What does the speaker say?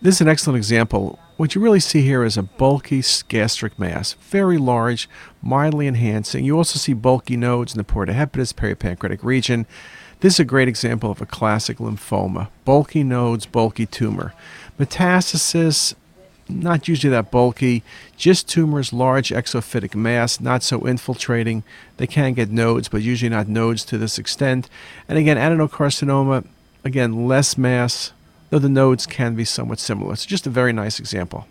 This is an excellent example. What you really see here is a bulky gastric mass, very large, mildly enhancing. You also see bulky nodes in the porta hepatis, peripancreatic region. This is a great example of a classic lymphoma. Bulky nodes, bulky tumor. Metastasis, not usually that bulky, GIST tumors, large exophytic mass, not so infiltrating. They can get nodes, but usually not nodes to this extent. And again, adenocarcinoma, again, less mass, though the nodes can be somewhat similar. It's just a very nice example.